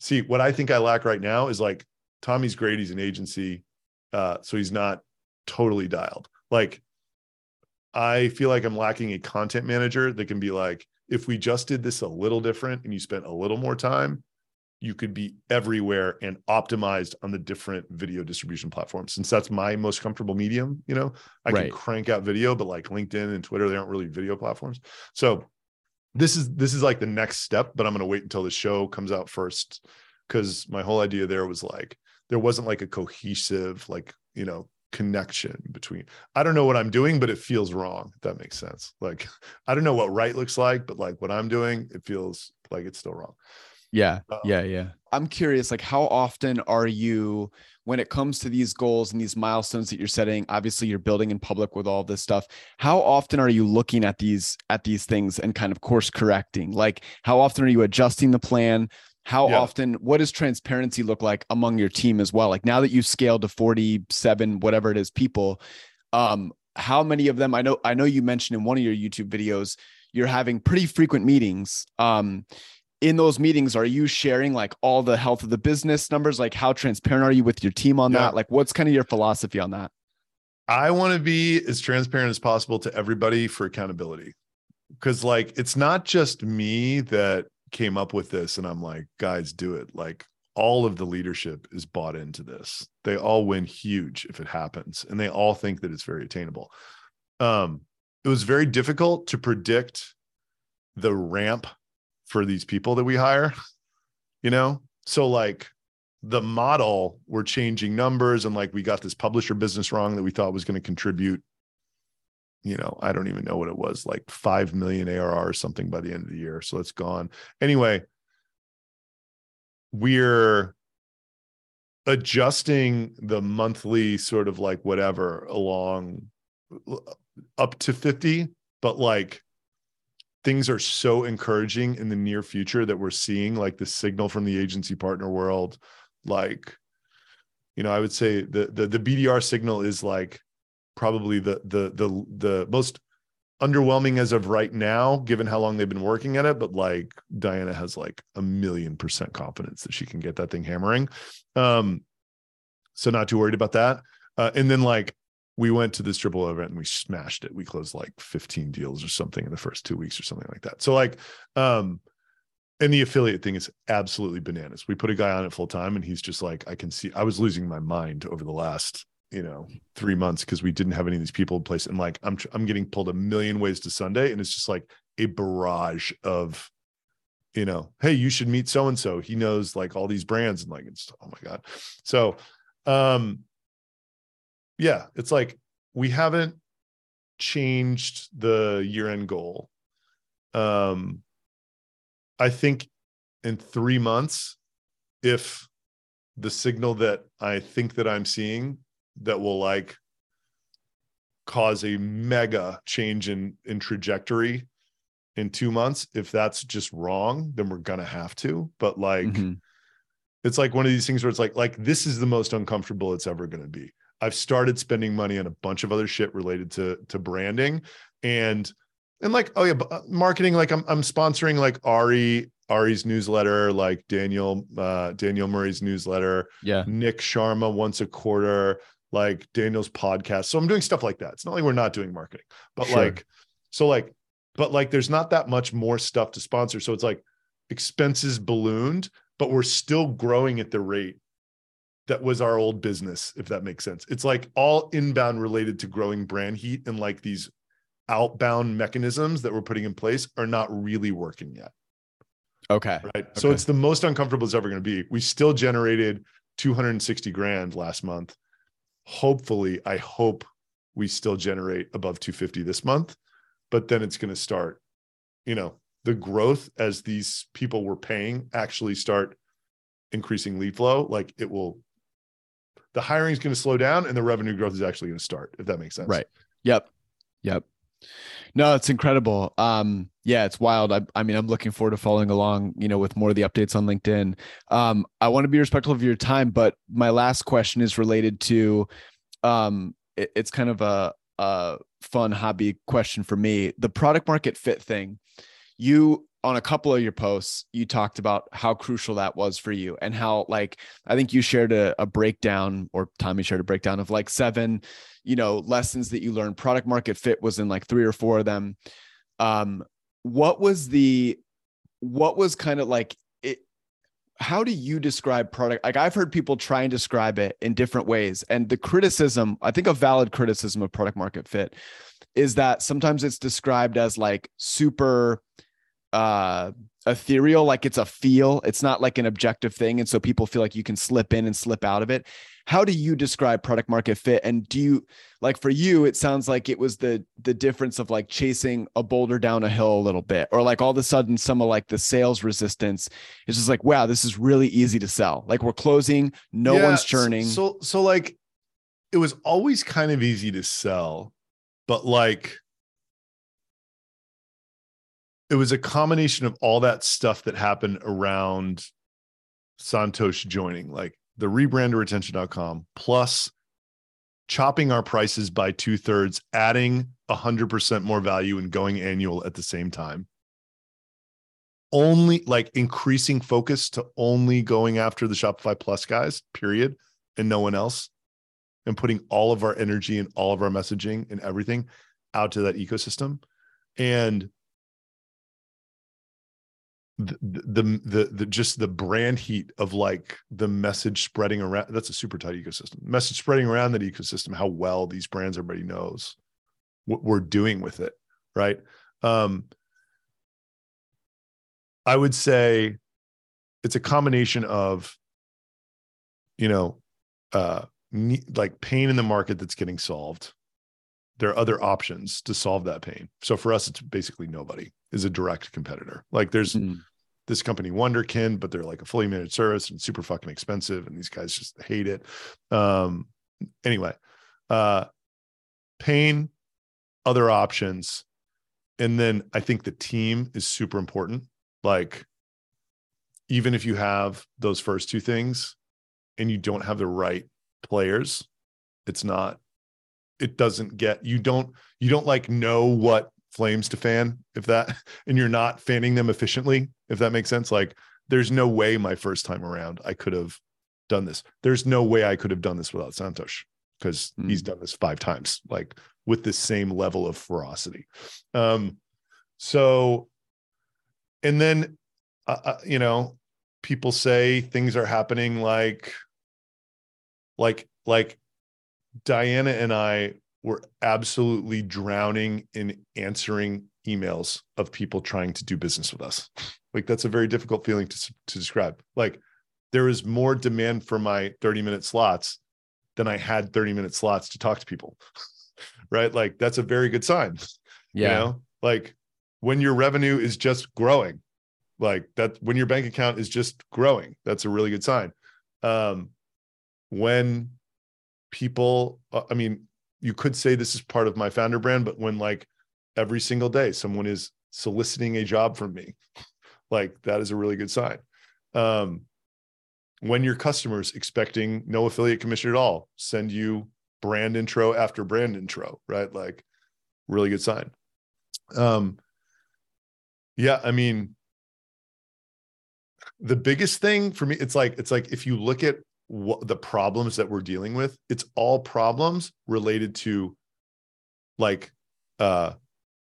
see what i think i lack right now is like tommy's great he's an agency uh so he's not totally dialed. Like i feel like i'm lacking a content manager that can be like if we just did this a little different and you spent a little more time you could be everywhere and optimized on the different video distribution platforms. Since that's my most comfortable medium, you know, I Right. can crank out video, but like LinkedIn and Twitter, they aren't really video platforms. So this is this is like the next step, but I'm going to wait until the show comes out first because my whole idea there was like there wasn't like a cohesive like you know connection between i don't know what i'm doing but it feels wrong if that makes sense like i don't know what right looks like but like what i'm doing it feels like it's still wrong Yeah. Uh, Yeah. Yeah. I'm curious, like, how often are you, when it comes to these goals and these milestones that you're setting? Obviously, you're building in public with all this stuff. How often are you looking at these at these things and kind of course correcting? Like, how often are you adjusting the plan? How Yeah. often? What does transparency look like among your team as well? Like now that you've scaled to 47, whatever it is, people, um, how many of them? I know. I know you mentioned in one of your YouTube videos you're having pretty frequent meetings. Um, in those meetings are you sharing like all the health of the business numbers like how transparent are you with your team on Yeah. that like what's kind of your philosophy on that I want to be as transparent as possible to everybody for accountability. Cause like it's not just me that came up with this and I'm like, guys, do it. Like all of the leadership is bought into this. They all win huge if it happens and they all think that it's very attainable. Um, it was very difficult to predict the ramp for these people that we hire, you know? So like the model we're changing numbers and like we got this publisher business wrong that we thought was going to contribute you know i don't even know what it was like 5 million arr or something by the end of the year so it's gone anyway we're adjusting the monthly sort of like whatever along up to 50 but like things are so encouraging in the near future that we're seeing like the signal from the agency partner world like you know i would say the the, the bdr signal is like probably the the the the most underwhelming as of right now given how long they've been working at it. But like diana has like a million percent confidence that she can get that thing hammering. Um so not too worried about that. Uh, and then like we went to this triple event and we smashed it we closed like 15 deals or something in the first two weeks or something like that so like um and the affiliate thing is absolutely bananas. We put a guy on it full time and he's just like, I can see, I was losing my mind over the last, you know, three months because we didn't have any of these people in place. And like, I'm, I'm getting pulled a million ways to Sunday. And it's just like a barrage of, you know, hey, you should meet so and so. He knows like all these brands and like, it's, oh my God. So, um, yeah, it's like we haven't changed the year end goal. Um, I think in three months, if the signal that I think that I'm seeing that will like cause a mega change in in trajectory in two months if that's just wrong then we're gonna have to but like Mhm. it's like one of these things where it's like like this is the most uncomfortable it's ever going to be i've started spending money on a bunch of other shit related to to branding and and like oh yeah uh, marketing like i'm i'm sponsoring like ari ari's newsletter like daniel uh daniel murray's newsletter Yeah. nik sharma once a quarter like daniel's podcast so i'm doing stuff like that it's not like we're not doing marketing but Sure. like so like but like there's not that much more stuff to sponsor so it's like expenses ballooned but we're still growing at the rate that was our old business if that makes sense. It's like all inbound related to growing brand heat and like these outbound mechanisms that we're putting in place are not really working yet. Okay. right? So it's the most uncomfortable it's ever going to be. We still generated 260 grand last month. Hopefully i hope we still generate above 250 this month but then it's going to start you know the growth as these people we're paying actually start increasing lead flow like it will the hiring is going to slow down and the revenue growth is actually going to start if that makes sense Right. Yep. Yep. No, it's incredible. Um, yeah, it's wild. I, I mean, I'm looking forward to following along, you know, with more of the updates on LinkedIn. Um, I want to be respectful of your time, but my last question is related to, um, it- it's kind of a, a fun hobby question for me. The product market fit thing. You on a couple of your posts, you talked about how crucial that was for you and how like I think you shared a, a breakdown or Tommy shared a breakdown of like seven you know lessons that you learned. Product market fit was in like three or four of them. Um what was the what was kind of like it how do you describe product? Like i've heard people try and describe it in different ways and the criticism i think a valid criticism of product market fit is that sometimes it's described as like super uh ethereal like it's a feel. It's not like an objective thing. And so people feel like you can slip in and slip out of it. How do you describe product market fit? And do you like for you it sounds like it was the the difference of like chasing a boulder down a hill a little bit or like all of a sudden some of like the sales resistance is just like wow this is really easy to sell. Like we're closing no Yeah, one's churning. So, so like it was always kind of easy to sell, but like it was a combination of all that stuff that happened around Santosh joining, like the rebrand to retention.com, plus chopping our prices by two thirds, adding a hundred percent more value and going annual at the same time. Only like increasing focus to only going after the Shopify Plus guys, period, and no one else, and putting all of our energy and all of our messaging and everything out to that ecosystem. And the, the the the just the brand heat of like the message spreading around that's a super tight ecosystem. Message spreading around that ecosystem how well these brands everybody knows what we're doing with it right? Um i would say it's a combination of you know uh like pain in the market that's getting solved there are other options to solve that pain so for us it's basically nobody is a direct competitor like there's Mm. this company Wunderkind, but they're like a fully managed service and super fucking expensive, and these guys just hate it. Um, anyway, uh, pain, other options, and then I think the team is super important. Like, even if you have those first two things, and you don't have the right players, it's not. It doesn't get you don't you don't like know what flames to fan if that and you're not fanning them efficiently if that makes sense. Like there's no way my first time around i could have done this. There's no way i could have done this without santosh because Mm. he's done this five times like with the same level of ferocity. Um so and then uh, uh, you know people say things are happening like like like diana and i were absolutely drowning in answering emails of people trying to do business with us. Like that's a very difficult feeling to to describe. Like there is more demand for my 30 minute slots than I had 30 minute slots to talk to people. right? Like that's a very good sign. yeah You know, like when your revenue is just growing, like that when your bank account is just growing, that's a really good sign. Um when people uh, i mean you could say this is part of my founder brand but when like every single day someone is soliciting a job from me like that is a really good sign. Um when your customers expecting no affiliate commission at all send you brand intro after brand intro right? Like really good sign. Um yeah i mean the biggest thing for me it's like it's like if you look at what the problems that we're dealing with it's all problems related to like uh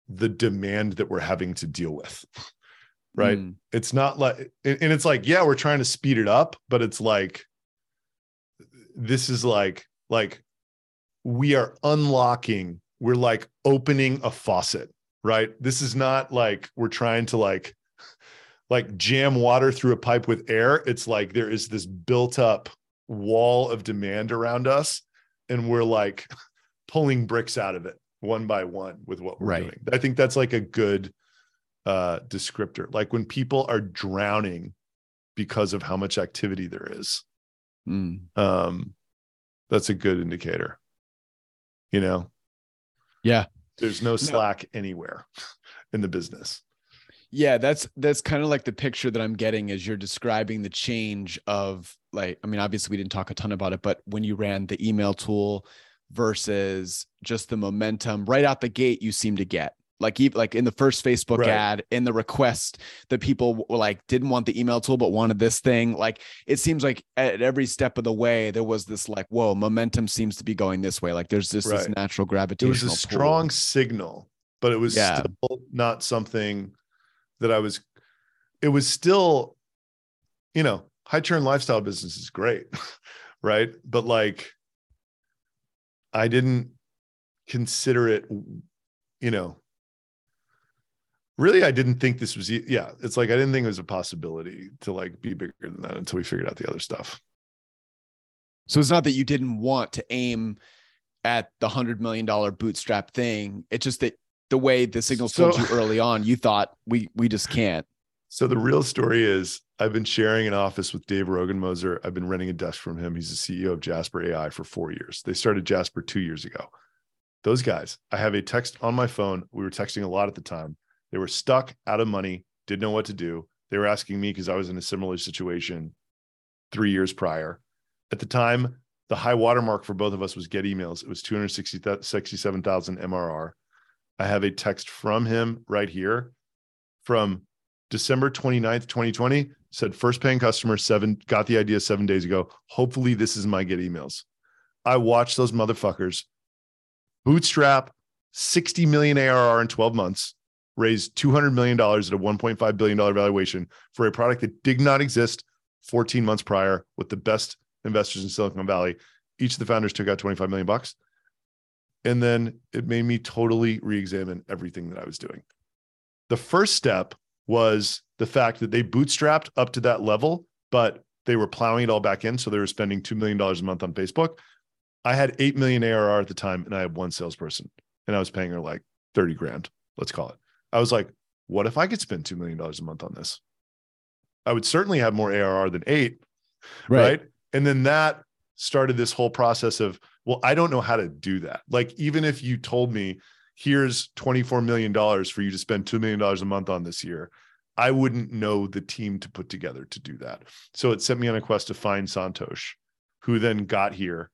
the demand that we're having to deal with right? Mm. it's not like and it's like yeah we're trying to speed it up but it's like this is like like we are unlocking we're like opening a faucet right? This is not like we're trying to like like jam water through a pipe with air. It's like there is this built up wall of demand around us and we're like pulling bricks out of it one by one with what we're right. doing. I think that's like a good uh descriptor. Like when people are drowning because of how much activity there is. Mm. Um that's a good indicator. You know? Yeah. There's no slack no. anywhere in the business. Yeah, that's that's kind of like the picture that I'm getting as you're describing the change of like I mean obviously we didn't talk a ton about it but when you ran the email tool versus just the momentum right out the gate you seem to get like even like in the first Facebook right. ad in the request that people were like didn't want the email tool but wanted this thing like it seems like at every step of the way there was this like whoa momentum seems to be going this way like there's this, right. this natural gravitational it was a strong signal but it was yeah. still not something that I was, it was still, you know, high churn lifestyle business is great, right? But like, I didn't consider it, you know, really, I didn't think this was, yeah, it's like I didn't think it was a possibility to like be bigger than that until we figured out the other stuff. So it's not that you didn't want to aim at the hundred million dollar bootstrap thing. It's just that the way the signals so, told you early on, you thought we we just can't. So the real story is I've been sharing an office with Dave Rogenmoser. I've been renting a desk from him. He's the CEO of Jasper AI for four years. They started Jasper two years ago. Those guys, I have a text on my phone. We were texting a lot at the time. They were stuck out of money, didn't know what to do. They were asking me because I was in a similar situation three years prior. At the time, the high watermark for both of us was GetEmails. It was 267,000 MRR. I have a text from him right here from December 29th, 2020. Said first paying customer, seven, got the idea seven days ago. Hopefully, this is my GetEmails. I watched those motherfuckers bootstrap 60 million ARR in 12 months, raise $200 million at a $1.5 billion valuation for a product that did not exist 14 months prior with the best investors in Silicon Valley. Each of the founders took out 25 million bucks. And then it made me totally re examine everything that I was doing. The first step was the fact that they bootstrapped up to that level, but they were plowing it all back in. So they were spending $2 million a month on Facebook. I had 8 million ARR at the time and I had one salesperson and I was paying her like 30 grand, let's call it. I was like, what if I could spend $2 million a month on this? I would certainly have more ARR than eight. Right. right? And then that started this whole process of well, I don't know how to do that. Like, even if you told me, here's $24 million for you to spend $2 million a month on this year, I wouldn't know the team to put together to do that. So it sent me on a quest to find Santosh, who then got here,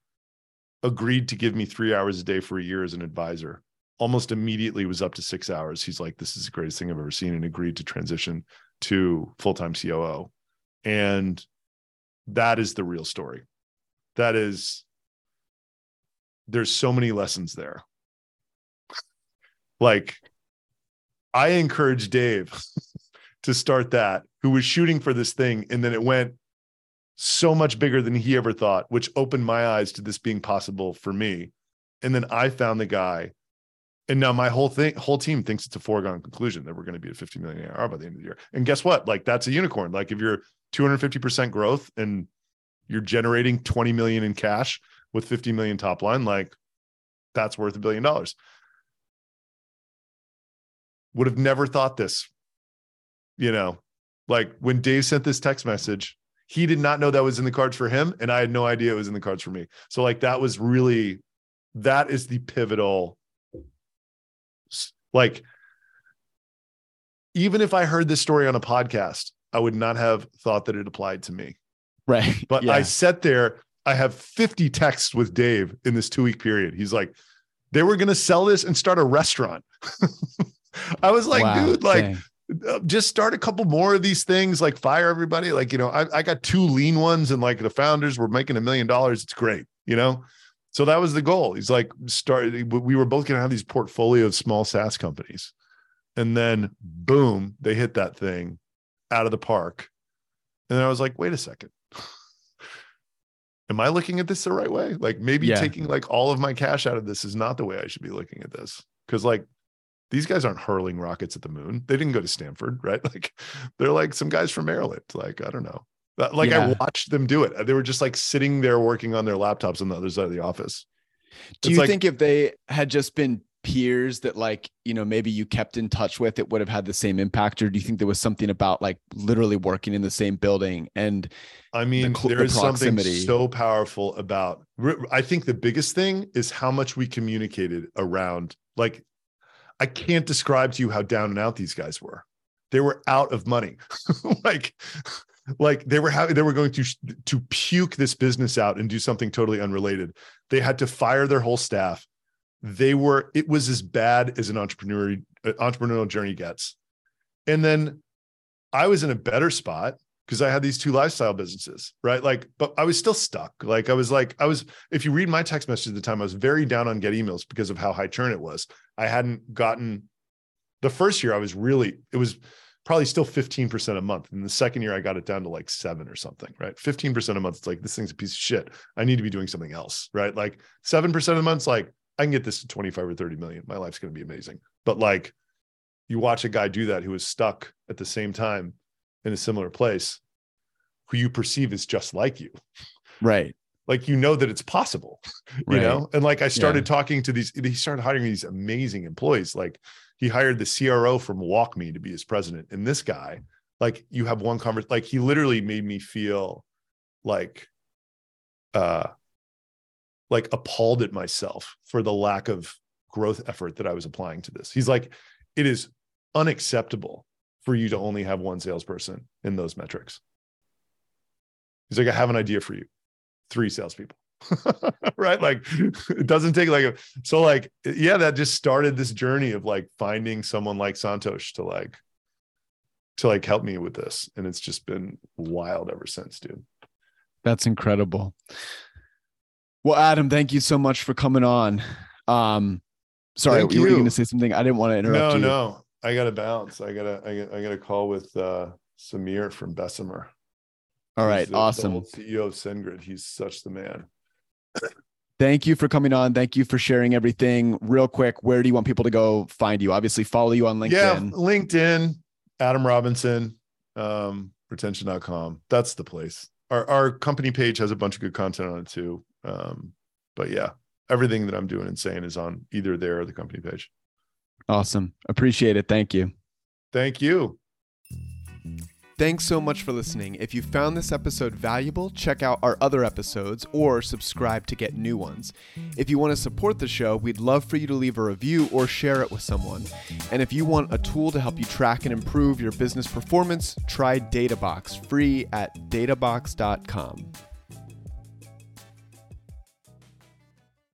agreed to give me three hours a day for a year as an advisor. Almost immediately was up to six hours. He's like, this is the greatest thing I've ever seen, and agreed to transition to full time COO. And that is the real story. That is there's so many lessons there. Like, I encourage Dave to start that, who was shooting for this thing, and then it went so much bigger than he ever thought, which opened my eyes to this being possible for me. And then I found the guy, and now my whole thing, whole team thinks it's a foregone conclusion that we're going to be at 50 million AR by the end of the year. And guess what? Like that's a unicorn. Like if you're 250% growth and you're generating 20 million in cash with 50 million top line, like that's worth a billion dollars. Would have never thought this. You know, like when Dave sent this text message, he did not know that was in the cards for him and i had no idea it was in the cards for me so like that was really that is the pivotal like even if i heard this story on a podcast i would not have thought that it applied to me right but yeah. i sat there i have 50 texts with dave in this two week period. He's like they were going to sell this and start a restaurant. I was like Wow, dude like dang. uh, just start a couple more of these things like fire everybody. Like you know I, I got two lean ones and like the founders were making a million dollars. It's great you know? So that was the goal. He's like start we were both going to have these portfolio of small saas companies. And then boom they hit that thing out of the park. And then i was like wait a second am i looking at this the right way like maybe Yeah. taking like all of my cash out of this is not the way i should be looking at this because like these guys aren't hurling rockets at the moon. They didn't go to Stanford, right? Like they're like some guys from Maryland. Like, I don't know. Like Yeah. I watched them do it. They were just like sitting there working on their laptops on the other side of the office. Do It's you like- think if they had just been peers that like, you know, maybe you kept in touch with, it would have had the same impact? Or do you think there was something about like literally working in the same building and I mean, cl- there the is something so powerful about. I think the biggest thing is how much we communicated around. Like, I can't describe to you how down and out these guys were. They were out of money, like, like they were having. They were going to to puke this business out and do something totally unrelated. They had to fire their whole staff. They were. It was as bad as an entrepreneur uh, entrepreneurial journey gets. And then I was in a better spot because I had these two lifestyle businesses, right? Like, but I was still stuck. Like, I was like, I was, if you read my text message at the time, I was very down on GetEmails because of how high churn it was. I hadn't gotten the first year, I was really, it was probably still 15% a month. And the second year, I got it down to like seven or something, right? 15% a month. It's like, this thing's a piece of shit. I need to be doing something else, right? Like 7% of the month's like, I can get this to 25 or 30 million. My life's going to be amazing. But like, you watch a guy do that who is stuck at the same time in a similar place who you perceive is just like you right. like you know that it's possible you Right. know and like i started talking to these he started hiring these amazing employees like he hired the cro from walkme to be his president and this guy like you have one conversation like he literally made me feel like uh like appalled at myself for the lack of growth effort that i was applying to this. He's like it is unacceptable for you to only have one salesperson in those metrics. He's like i have an idea for you. Three salespeople. Right? Like it doesn't take like a so like yeah that just started this journey of like finding someone like santosh to like to like help me with this. And it's just been wild ever since dude. That's incredible. Well, Adam, thank you so much for coming on. Um, sorry, Thank you were you. going to say something. I didn't want to interrupt no you. no i gotta bounce i got, I got a call with uh sameer from bessemer All right, the- the awesome. old ceo of sendgrid he's such the man Thank you for coming on. Thank you for sharing everything. Real quick, where do you want people to go find you? Obviously, follow you on LinkedIn. Yeah, LinkedIn, Adam Robinson, um, retention.com. That's the place. Our our company page has a bunch of good content on it too. Um, but yeah, everything that I'm doing and saying is on either there or the company page. Awesome. Appreciate it. Thank you. Thank you. Thanks so much for listening. If you found this episode valuable, check out our other episodes or subscribe to get new ones. If you want to support the show, we'd love for you to leave a review or share it with someone. And if you want a tool to help you track and improve your business performance, try Databox free at databox.com.